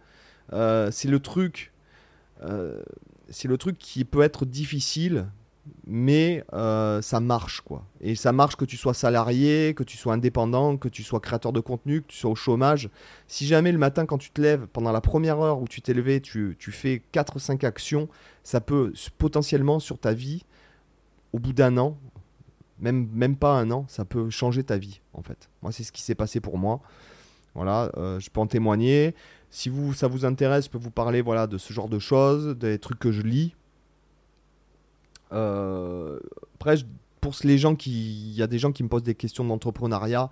euh, c'est le truc, euh, c'est le truc qui peut être difficile mais euh, ça marche quoi. Et ça marche que tu sois salarié, que tu sois indépendant, que tu sois créateur de contenu, que tu sois au chômage. Si jamais le matin quand tu te lèves, pendant la première heure où tu t'es levé, tu, tu fais 4 ou 5 actions, ça peut potentiellement sur ta vie, au bout d'un an, même, même pas un an, ça peut changer ta vie en fait. Moi c'est ce qui s'est passé pour moi. Voilà, euh, je peux en témoigner. Si vous, ça vous intéresse, je peux vous parler voilà, de ce genre de choses, des trucs que je lis après, pour les gens qui. Il y a des gens qui me posent des questions d'entrepreneuriat.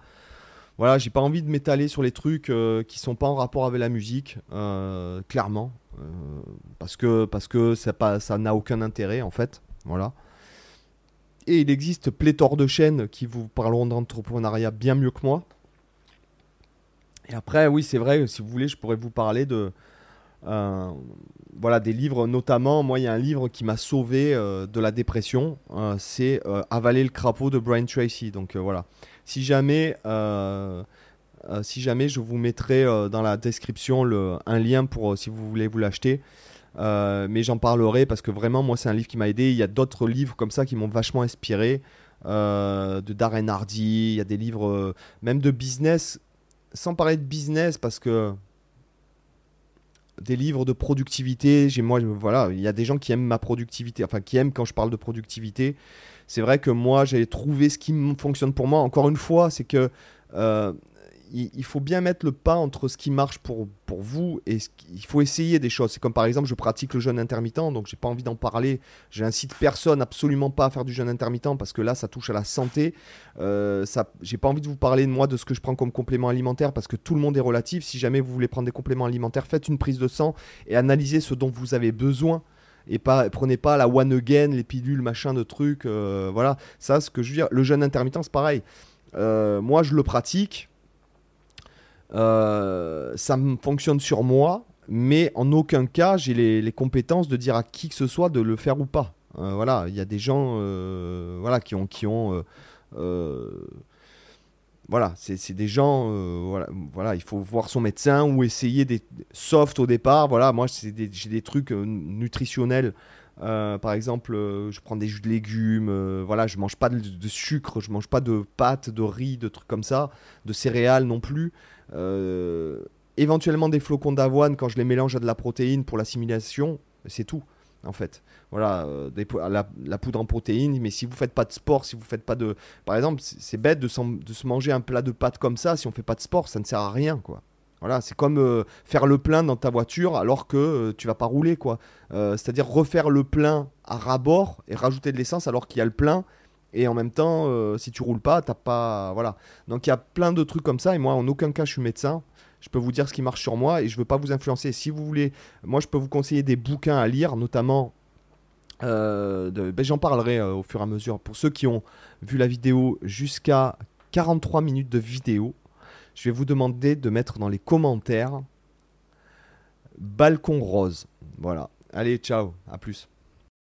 Voilà, j'ai pas envie de m'étaler sur les trucs euh, qui sont pas en rapport avec la musique, euh, clairement. parce que, parce que ça n'a aucun intérêt, en fait. Voilà. Et il existe pléthore de chaînes qui vous parleront d'entrepreneuriat bien mieux que moi. Et après, oui, c'est vrai, si vous voulez, je pourrais vous parler de, euh, voilà, des livres notamment. Moi, il y a un livre qui m'a sauvé euh, de la dépression. Euh, c'est Avaler le crapaud de Brian Tracy. Donc voilà. Si jamais, si jamais, je vous mettrai dans la description le, un lien pour si vous voulez vous l'acheter. mais j'en parlerai parce que vraiment, moi, c'est un livre qui m'a aidé. Il y a d'autres livres comme ça qui m'ont vachement inspiré. de Darren Hardy, il y a des livres même de business, sans parler de business parce que des livres de productivité. J'ai moi, voilà, il y a des gens qui aiment ma productivité, enfin qui aiment quand je parle de productivité. C'est vrai que moi, j'ai trouvé ce qui fonctionne pour moi. Encore une fois, c'est que euh, il, faut bien mettre le pas entre ce qui marche pour, pour vous et ce il faut essayer des choses. C'est comme par exemple, je pratique le jeûne intermittent, donc j'ai pas envie d'en parler. J'incite personne absolument pas à faire du jeûne intermittent parce que là, ça touche à la santé. Euh, ça, j'ai pas envie de vous parler de moi de ce que je prends comme complément alimentaire parce que tout le monde est relatif. Si jamais vous voulez prendre des compléments alimentaires, faites une prise de sang et analysez ce dont vous avez besoin et pas prenez pas la one again, les pilules, machin de trucs. Euh, voilà, ça, ce que je veux dire. Le jeûne intermittent, c'est pareil. Euh, moi, je le pratique. Euh, ça fonctionne sur moi, mais en aucun cas j'ai les, compétences de dire à qui que ce soit de le faire ou pas. Euh, voilà, il y a des gens euh, voilà, qui ont. Voilà, c'est des gens, voilà, voilà, il faut voir son médecin ou essayer des soft au départ. Voilà, moi j'ai des, des, trucs nutritionnels. par exemple, je prends des jus de légumes, voilà, je mange pas de, de, sucre, je mange pas de pâtes, de riz, de trucs comme ça, de céréales non plus. Euh, éventuellement des flocons d'avoine quand je les mélange à de la protéine pour l'assimilation, c'est tout en fait. Voilà, euh, la, poudre en protéines, mais si vous faites pas de sport, si vous faites pas de... Par exemple, c'est bête de, se manger un plat de pâtes comme ça, si on fait pas de sport, ça ne sert à rien, quoi. Voilà, c'est comme euh, faire le plein dans ta voiture alors que tu vas pas rouler, quoi. C'est-à-dire refaire le plein à rabord et rajouter de l'essence alors qu'il y a le plein et en même temps, euh, si tu roules pas, t'as pas. Voilà. Donc il y a plein de trucs comme ça. Et moi, en aucun cas, je suis médecin. Je peux vous dire ce qui marche sur moi et je veux pas vous influencer. Si vous voulez, moi, je peux vous conseiller des bouquins à lire, notamment. Euh, ben, J'en parlerai euh, au fur et à mesure. Pour ceux qui ont vu la vidéo jusqu'à 43 minutes de vidéo, je vais vous demander de mettre dans les commentaires Balcon Rose. Voilà. Allez, ciao. À plus.